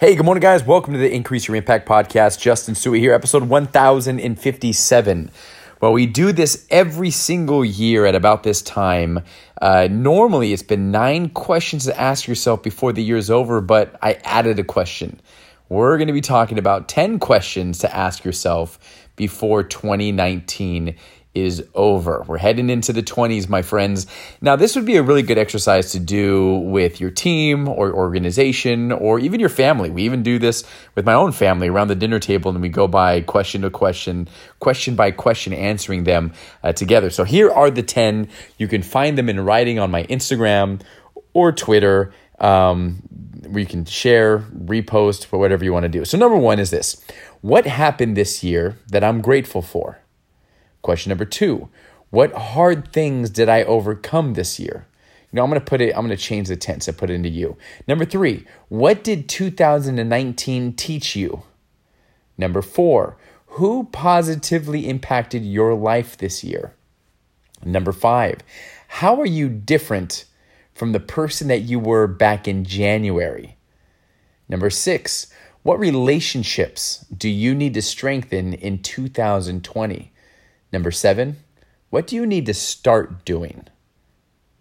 Hey, good morning, guys. Welcome to the Increase Your Impact podcast. Justin Stewart here, episode 1057. Well, we do this every single year at about this time. Uh, normally, it's been nine questions to ask yourself before the year is over, but I added a question. We're going to be talking about 10 questions to ask yourself before 2019 is over. We're heading into the 20s, my friends. Now, this would be a really good exercise to do with your team or organization or even your family. We even do this with my own family around the dinner table and we go by question to question, question by question, answering them uh, together. So here are the 10. You can find them in writing on my Instagram or Twitter. Um, where you can share, repost, whatever you want to do. So, number one is this What happened this year that I'm grateful for? Question number two What hard things did I overcome this year? You know, I'm going to put it, I'm going to change the tense and put it into you. Number three, what did 2019 teach you? Number four, who positively impacted your life this year? Number five, how are you different from the person that you were back in January? Number six, what relationships do you need to strengthen in 2020? Number seven, what do you need to start doing?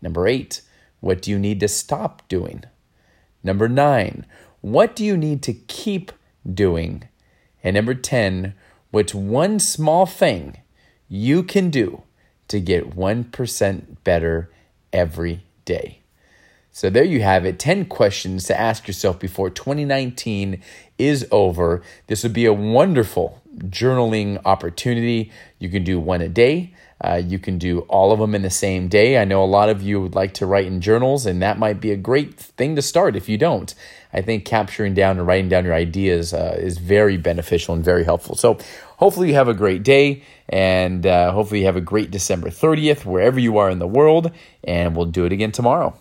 Number eight, what do you need to stop doing? Number nine, what do you need to keep doing? And number 10, what's one small thing you can do to get 1% better every day? So there you have it 10 questions to ask yourself before 2019 is over. This would be a wonderful journaling opportunity. You can do one a day. Uh, you can do all of them in the same day. I know a lot of you would like to write in journals, and that might be a great thing to start if you don't. I think capturing down and writing down your ideas uh, is very beneficial and very helpful. So, hopefully, you have a great day, and uh, hopefully, you have a great December 30th, wherever you are in the world, and we'll do it again tomorrow.